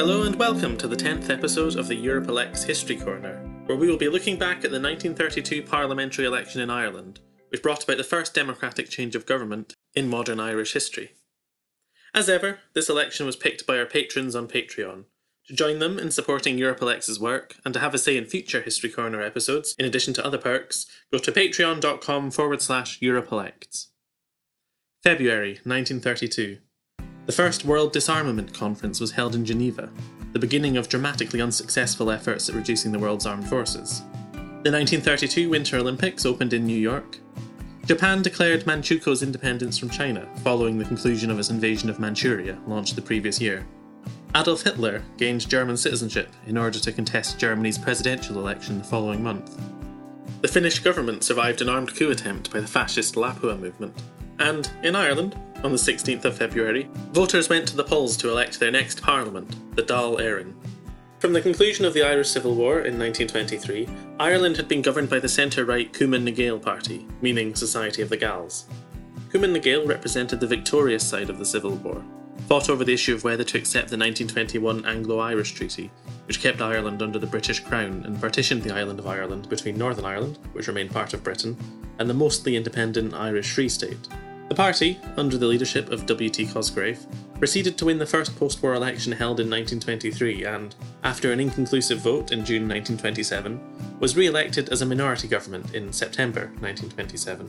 Hello and welcome to the 10th episode of the Europe Elects History Corner, where we will be looking back at the 1932 parliamentary election in Ireland, which brought about the first democratic change of government in modern Irish history. As ever, this election was picked by our patrons on Patreon. To join them in supporting Europe Elects' work and to have a say in future History Corner episodes, in addition to other perks, go to patreon.com forward slash Europe Elects. February 1932. The first World Disarmament Conference was held in Geneva, the beginning of dramatically unsuccessful efforts at reducing the world's armed forces. The 1932 Winter Olympics opened in New York. Japan declared Manchukuo's independence from China following the conclusion of its invasion of Manchuria, launched the previous year. Adolf Hitler gained German citizenship in order to contest Germany's presidential election the following month. The Finnish government survived an armed coup attempt by the fascist Lapua movement. And in Ireland, on the 16th of February, voters went to the polls to elect their next parliament, the Dáil Éireann. From the conclusion of the Irish Civil War in 1923, Ireland had been governed by the centre right Cumann na nGaedheal party, meaning Society of the Gaels. Cumann na nGaedheal represented the victorious side of the Civil War, fought over the issue of whether to accept the 1921 Anglo Irish Treaty, which kept Ireland under the British Crown and partitioned the island of Ireland between Northern Ireland, which remained part of Britain, and the mostly independent Irish Free State. The party, under the leadership of W.T. Cosgrave, proceeded to win the first post war election held in 1923 and, after an inconclusive vote in June 1927, was re elected as a minority government in September 1927.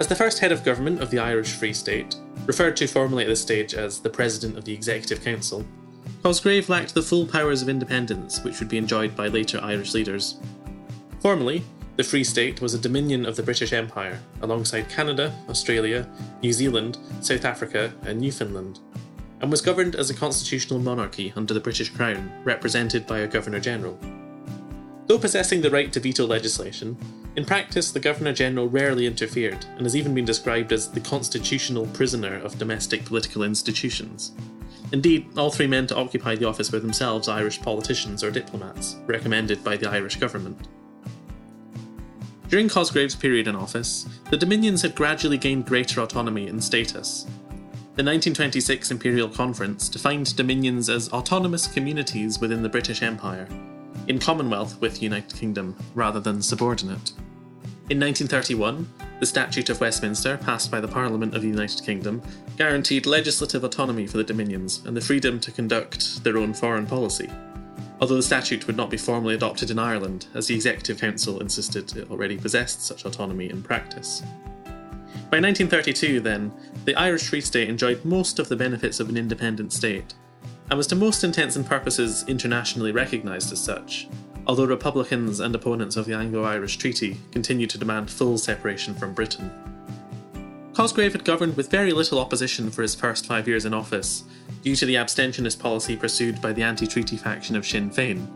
As the first head of government of the Irish Free State, referred to formally at this stage as the President of the Executive Council, Cosgrave lacked the full powers of independence which would be enjoyed by later Irish leaders. Formally, the Free State was a dominion of the British Empire, alongside Canada, Australia, New Zealand, South Africa, and Newfoundland, and was governed as a constitutional monarchy under the British Crown, represented by a Governor General. Though possessing the right to veto legislation, in practice the Governor General rarely interfered and has even been described as the constitutional prisoner of domestic political institutions. Indeed, all three men to occupy the office were themselves Irish politicians or diplomats, recommended by the Irish government. During Cosgrave's period in office, the Dominions had gradually gained greater autonomy and status. The 1926 Imperial Conference defined Dominions as autonomous communities within the British Empire, in commonwealth with the United Kingdom rather than subordinate. In 1931, the Statute of Westminster, passed by the Parliament of the United Kingdom, guaranteed legislative autonomy for the Dominions and the freedom to conduct their own foreign policy although the statute would not be formally adopted in Ireland, as the Executive Council insisted it already possessed such autonomy in practice. By 1932, then, the Irish Free State enjoyed most of the benefits of an independent state, and was to most intents and purposes internationally recognised as such, although Republicans and opponents of the Anglo Irish Treaty continued to demand full separation from Britain. Cosgrave had governed with very little opposition for his first five years in office, due to the abstentionist policy pursued by the anti treaty faction of Sinn Féin.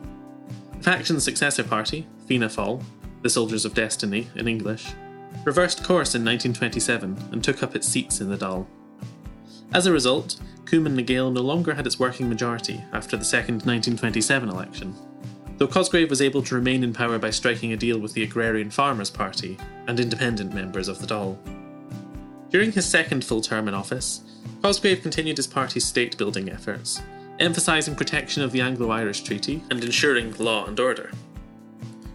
The faction's successor party, Fianna Fáil, the Soldiers of Destiny in English, reversed course in 1927 and took up its seats in the Dáil. As a result, Cumann na nGaedheal no longer had its working majority after the second 1927 election, though Cosgrave was able to remain in power by striking a deal with the Agrarian Farmers Party and independent members of the Dáil. During his second full term in office, Cosgrave continued his party's state building efforts, emphasising protection of the Anglo Irish Treaty and ensuring law and order.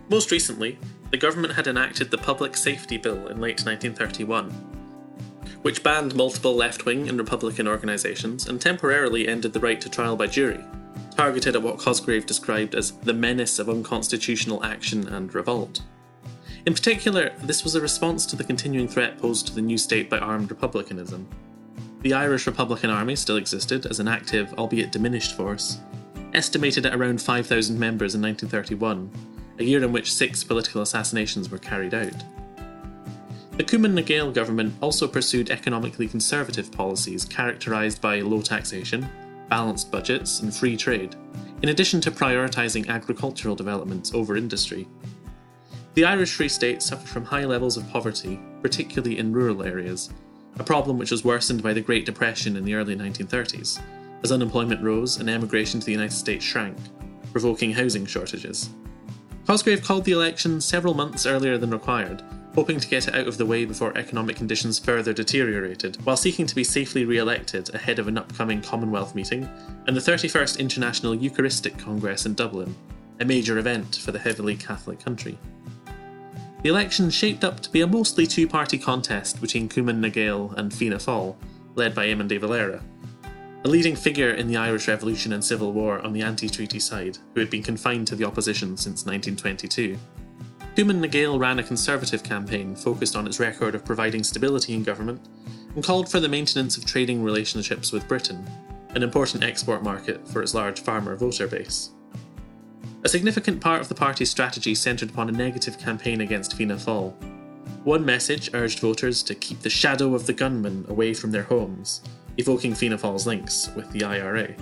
Most recently, the government had enacted the Public Safety Bill in late 1931, which banned multiple left wing and Republican organisations and temporarily ended the right to trial by jury, targeted at what Cosgrave described as the menace of unconstitutional action and revolt. In particular, this was a response to the continuing threat posed to the new state by armed republicanism. The Irish Republican Army still existed as an active, albeit diminished force, estimated at around 5,000 members in 1931, a year in which six political assassinations were carried out. The Cumann na nGaedheal government also pursued economically conservative policies characterised by low taxation, balanced budgets, and free trade, in addition to prioritising agricultural developments over industry. The Irish Free State suffered from high levels of poverty, particularly in rural areas, a problem which was worsened by the Great Depression in the early 1930s, as unemployment rose and emigration to the United States shrank, provoking housing shortages. Cosgrave called the election several months earlier than required, hoping to get it out of the way before economic conditions further deteriorated, while seeking to be safely re elected ahead of an upcoming Commonwealth meeting and the 31st International Eucharistic Congress in Dublin, a major event for the heavily Catholic country. The election shaped up to be a mostly two party contest between Cumann na nGaedheal and Fianna Fáil, led by Eamon de Valera, a leading figure in the Irish Revolution and Civil War on the anti treaty side, who had been confined to the opposition since 1922. Cumann na nGaedheal ran a conservative campaign focused on its record of providing stability in government and called for the maintenance of trading relationships with Britain, an important export market for its large farmer voter base. A significant part of the party's strategy centred upon a negative campaign against Fianna Fáil. One message urged voters to keep the shadow of the gunman away from their homes, evoking Fianna Fáil's links with the IRA.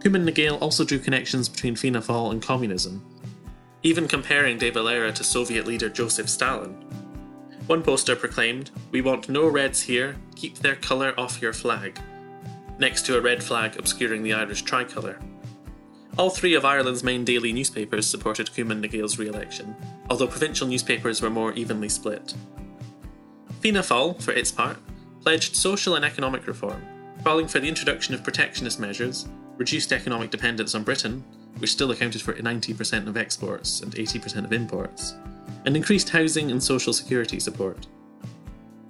Cumann na nGaedheal also drew connections between Fianna Fáil and communism, even comparing De Valera to Soviet leader Joseph Stalin. One poster proclaimed, We want no reds here, keep their colour off your flag, next to a red flag obscuring the Irish tricolour. All three of Ireland's main daily newspapers supported Cumann na nGaedheal's re election, although provincial newspapers were more evenly split. Fianna Fáil, for its part, pledged social and economic reform, calling for the introduction of protectionist measures, reduced economic dependence on Britain, which still accounted for 90% of exports and 80% of imports, and increased housing and social security support.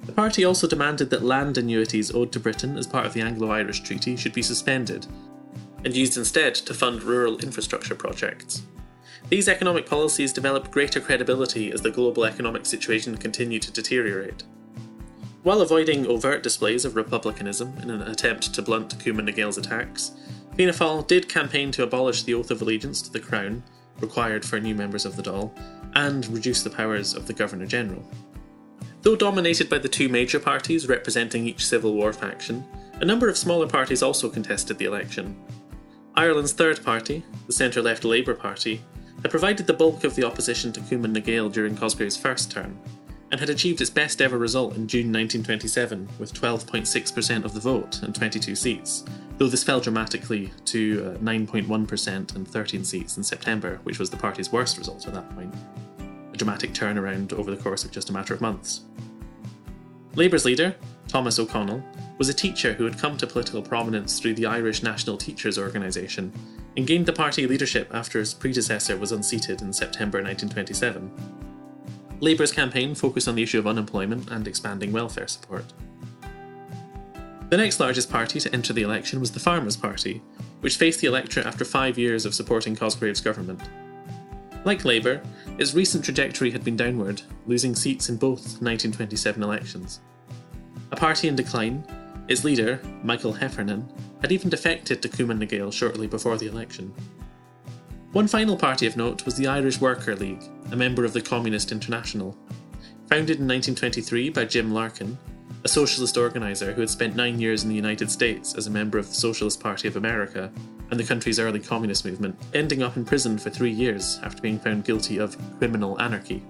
The party also demanded that land annuities owed to Britain as part of the Anglo Irish Treaty should be suspended and used instead to fund rural infrastructure projects. These economic policies developed greater credibility as the global economic situation continued to deteriorate. While avoiding overt displays of republicanism in an attempt to blunt Cumann na nGaedheal's attacks, Fianna Fáil did campaign to abolish the oath of allegiance to the Crown, required for new members of the Dáil, and reduce the powers of the Governor General. Though dominated by the two major parties representing each Civil War faction, a number of smaller parties also contested the election. Ireland's third party, the centre left Labour Party, had provided the bulk of the opposition to Cumann na nGaedheal during Cosgrave's first term, and had achieved its best ever result in June 1927 with 12.6% of the vote and 22 seats, though this fell dramatically to uh, 9.1% and 13 seats in September, which was the party's worst result at that point. A dramatic turnaround over the course of just a matter of months. Labour's leader, Thomas O'Connell, was a teacher who had come to political prominence through the Irish National Teachers Organisation and gained the party leadership after his predecessor was unseated in September 1927. Labour's campaign focused on the issue of unemployment and expanding welfare support. The next largest party to enter the election was the Farmers' Party, which faced the electorate after five years of supporting Cosgrave's government. Like Labour, its recent trajectory had been downward, losing seats in both 1927 elections. Party in decline, its leader, Michael Heffernan, had even defected to Cumann na nGaedheal shortly before the election. One final party of note was the Irish Worker League, a member of the Communist International. Founded in 1923 by Jim Larkin, a socialist organiser who had spent nine years in the United States as a member of the Socialist Party of America and the country's early communist movement, ending up in prison for three years after being found guilty of criminal anarchy.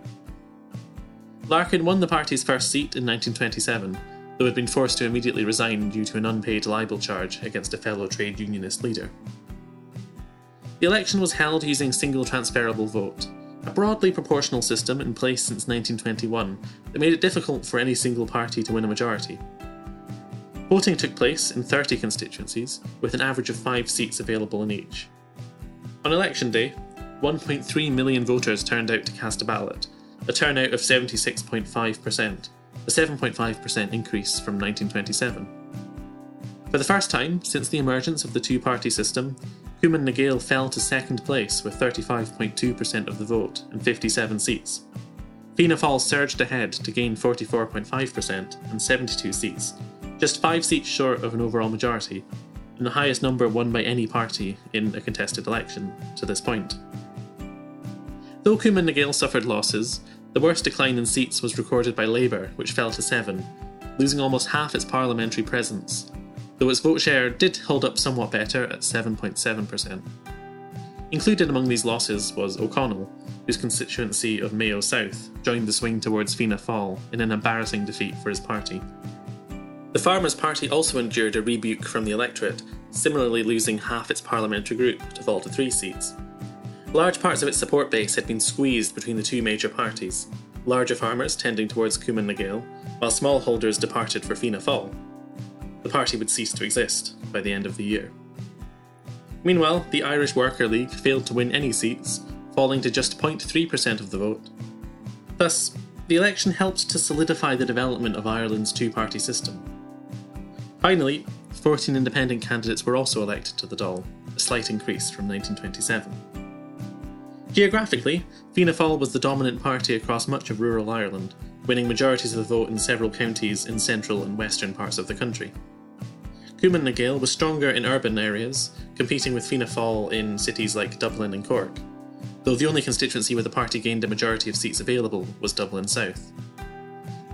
Larkin won the party's first seat in 1927, though had been forced to immediately resign due to an unpaid libel charge against a fellow trade unionist leader. The election was held using single transferable vote, a broadly proportional system in place since 1921 that made it difficult for any single party to win a majority. Voting took place in 30 constituencies, with an average of 5 seats available in each. On election day, 1.3 million voters turned out to cast a ballot, a turnout of 76.5%, a 7.5% increase from 1927. For the first time since the emergence of the two party system, Cumann na nGaedheal fell to second place with 35.2% of the vote and 57 seats. Fianna Fáil surged ahead to gain 44.5% and 72 seats, just five seats short of an overall majority, and the highest number won by any party in a contested election to this point. Though Cumann na nGaedheal suffered losses, the worst decline in seats was recorded by Labour, which fell to seven, losing almost half its parliamentary presence, though its vote share did hold up somewhat better at 7.7%. Included among these losses was O'Connell, whose constituency of Mayo South joined the swing towards Fianna Fáil in an embarrassing defeat for his party. The Farmers' Party also endured a rebuke from the electorate, similarly losing half its parliamentary group to fall to three seats. Large parts of its support base had been squeezed between the two major parties. larger farmers tending towards Cumann na nGaedheal, while smallholders departed for Fianna Fáil. The party would cease to exist by the end of the year. Meanwhile, the Irish Worker League failed to win any seats, falling to just 0.3% of the vote. Thus, the election helped to solidify the development of Ireland's two party system. Finally, 14 independent candidates were also elected to the Dáil, a slight increase from 1927. Geographically, Fianna Fáil was the dominant party across much of rural Ireland, winning majorities of the vote in several counties in central and western parts of the country. Cumann na nGaedheal was stronger in urban areas, competing with Fianna Fáil in cities like Dublin and Cork, though the only constituency where the party gained a majority of seats available was Dublin South.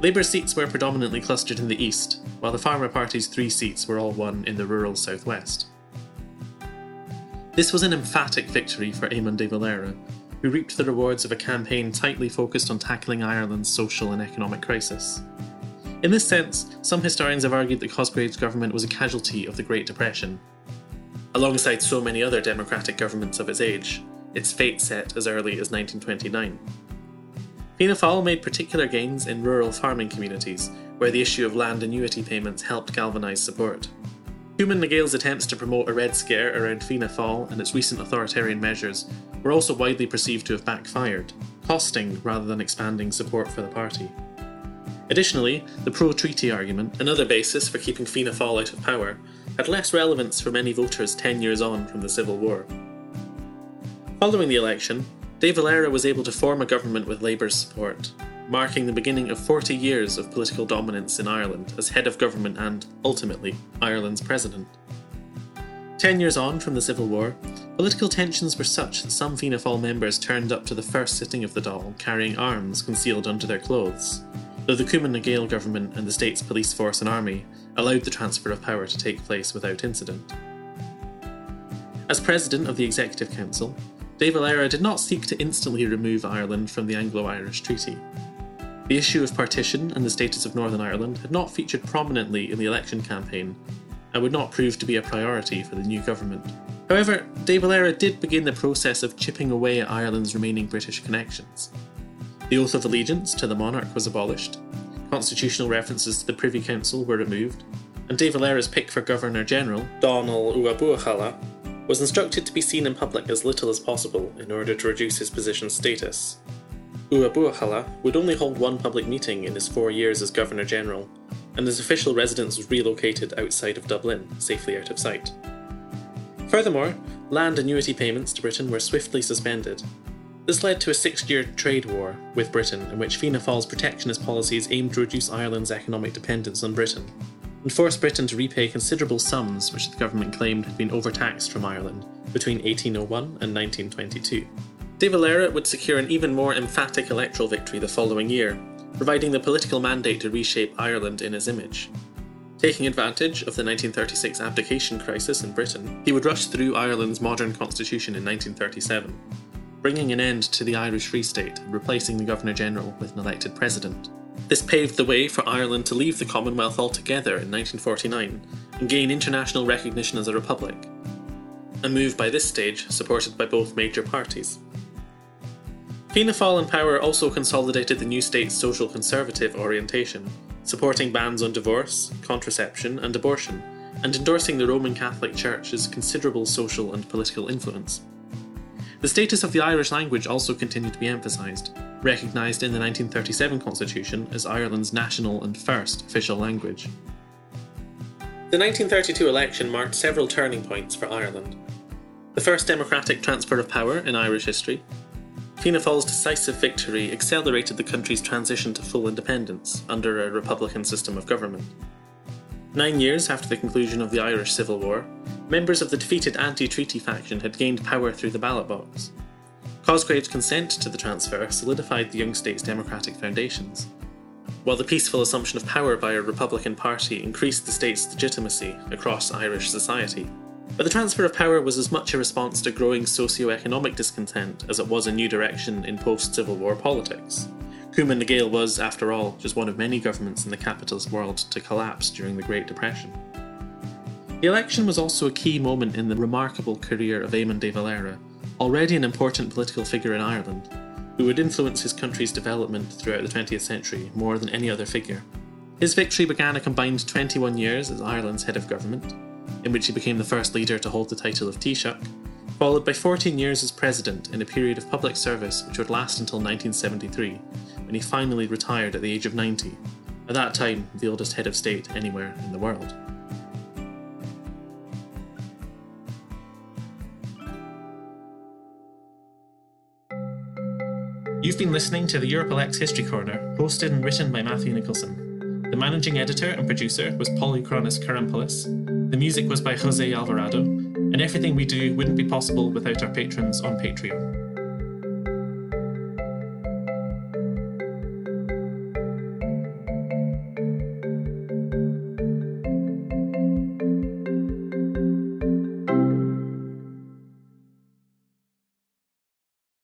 Labour seats were predominantly clustered in the east, while the Farmer Party's three seats were all won in the rural southwest. This was an emphatic victory for Eamon de Valera, who reaped the rewards of a campaign tightly focused on tackling Ireland's social and economic crisis. In this sense, some historians have argued that Cosgrave's government was a casualty of the Great Depression. Alongside so many other democratic governments of its age, its fate set as early as 1929. Fianna Fáil made particular gains in rural farming communities, where the issue of land annuity payments helped galvanise support. Cumann na attempts to promote a Red Scare around Fianna Fáil and its recent authoritarian measures were also widely perceived to have backfired, costing rather than expanding support for the party. Additionally, the pro treaty argument, another basis for keeping Fianna Fáil out of power, had less relevance for many voters 10 years on from the Civil War. Following the election, De Valera was able to form a government with Labour's support, marking the beginning of 40 years of political dominance in Ireland as head of government and, ultimately, Ireland's president. Ten years on from the Civil War, political tensions were such that some Fianna Fáil members turned up to the first sitting of the Dáil carrying arms concealed under their clothes, though the Cumann na nGaedheal government and the state's police force and army allowed the transfer of power to take place without incident. As president of the Executive Council, De Valera did not seek to instantly remove Ireland from the Anglo Irish Treaty. The issue of partition and the status of Northern Ireland had not featured prominently in the election campaign and would not prove to be a priority for the new government. However, De Valera did begin the process of chipping away at Ireland's remaining British connections. The oath of allegiance to the monarch was abolished, constitutional references to the Privy Council were removed, and De Valera's pick for Governor General, Donal Ua Buachalla, was instructed to be seen in public as little as possible in order to reduce his position's status. Ua Buachalla would only hold one public meeting in his four years as Governor General, and his official residence was relocated outside of Dublin, safely out of sight. Furthermore, land annuity payments to Britain were swiftly suspended. This led to a six year trade war with Britain, in which Fianna Fáil's protectionist policies aimed to reduce Ireland's economic dependence on Britain, and forced Britain to repay considerable sums which the government claimed had been overtaxed from Ireland between 1801 and 1922. De Valera would secure an even more emphatic electoral victory the following year, providing the political mandate to reshape Ireland in his image. Taking advantage of the 1936 abdication crisis in Britain, he would rush through Ireland's modern constitution in 1937, bringing an end to the Irish Free State and replacing the Governor General with an elected president. This paved the way for Ireland to leave the Commonwealth altogether in 1949 and gain international recognition as a republic, a move by this stage supported by both major parties. Fianna Fáil in power also consolidated the new state's social conservative orientation, supporting bans on divorce, contraception, and abortion, and endorsing the Roman Catholic Church's considerable social and political influence. The status of the Irish language also continued to be emphasised, recognised in the 1937 Constitution as Ireland's national and first official language. The 1932 election marked several turning points for Ireland. The first democratic transfer of power in Irish history, Fianna Fáil's decisive victory accelerated the country's transition to full independence under a republican system of government. Nine years after the conclusion of the Irish Civil War, members of the defeated anti treaty faction had gained power through the ballot box. Cosgrave's consent to the transfer solidified the young state's democratic foundations, while the peaceful assumption of power by a Republican Party increased the state's legitimacy across Irish society. But the transfer of power was as much a response to growing socio-economic discontent as it was a new direction in post-Civil War politics. Cumann na nGaedheal was, after all, just one of many governments in the capitalist world to collapse during the Great Depression. The election was also a key moment in the remarkable career of Eamon de Valera, already an important political figure in Ireland, who would influence his country's development throughout the 20th century more than any other figure. His victory began a combined 21 years as Ireland's head of government, in which he became the first leader to hold the title of Taoiseach, followed by 14 years as president in a period of public service which would last until 1973, when he finally retired at the age of 90, at that time the oldest head of state anywhere in the world. You've been listening to the Europe Elects History Corner, hosted and written by Matthew Nicholson. The managing editor and producer was Polychronis Karampoulos. The music was by Jose Alvarado, and everything we do wouldn't be possible without our patrons on Patreon.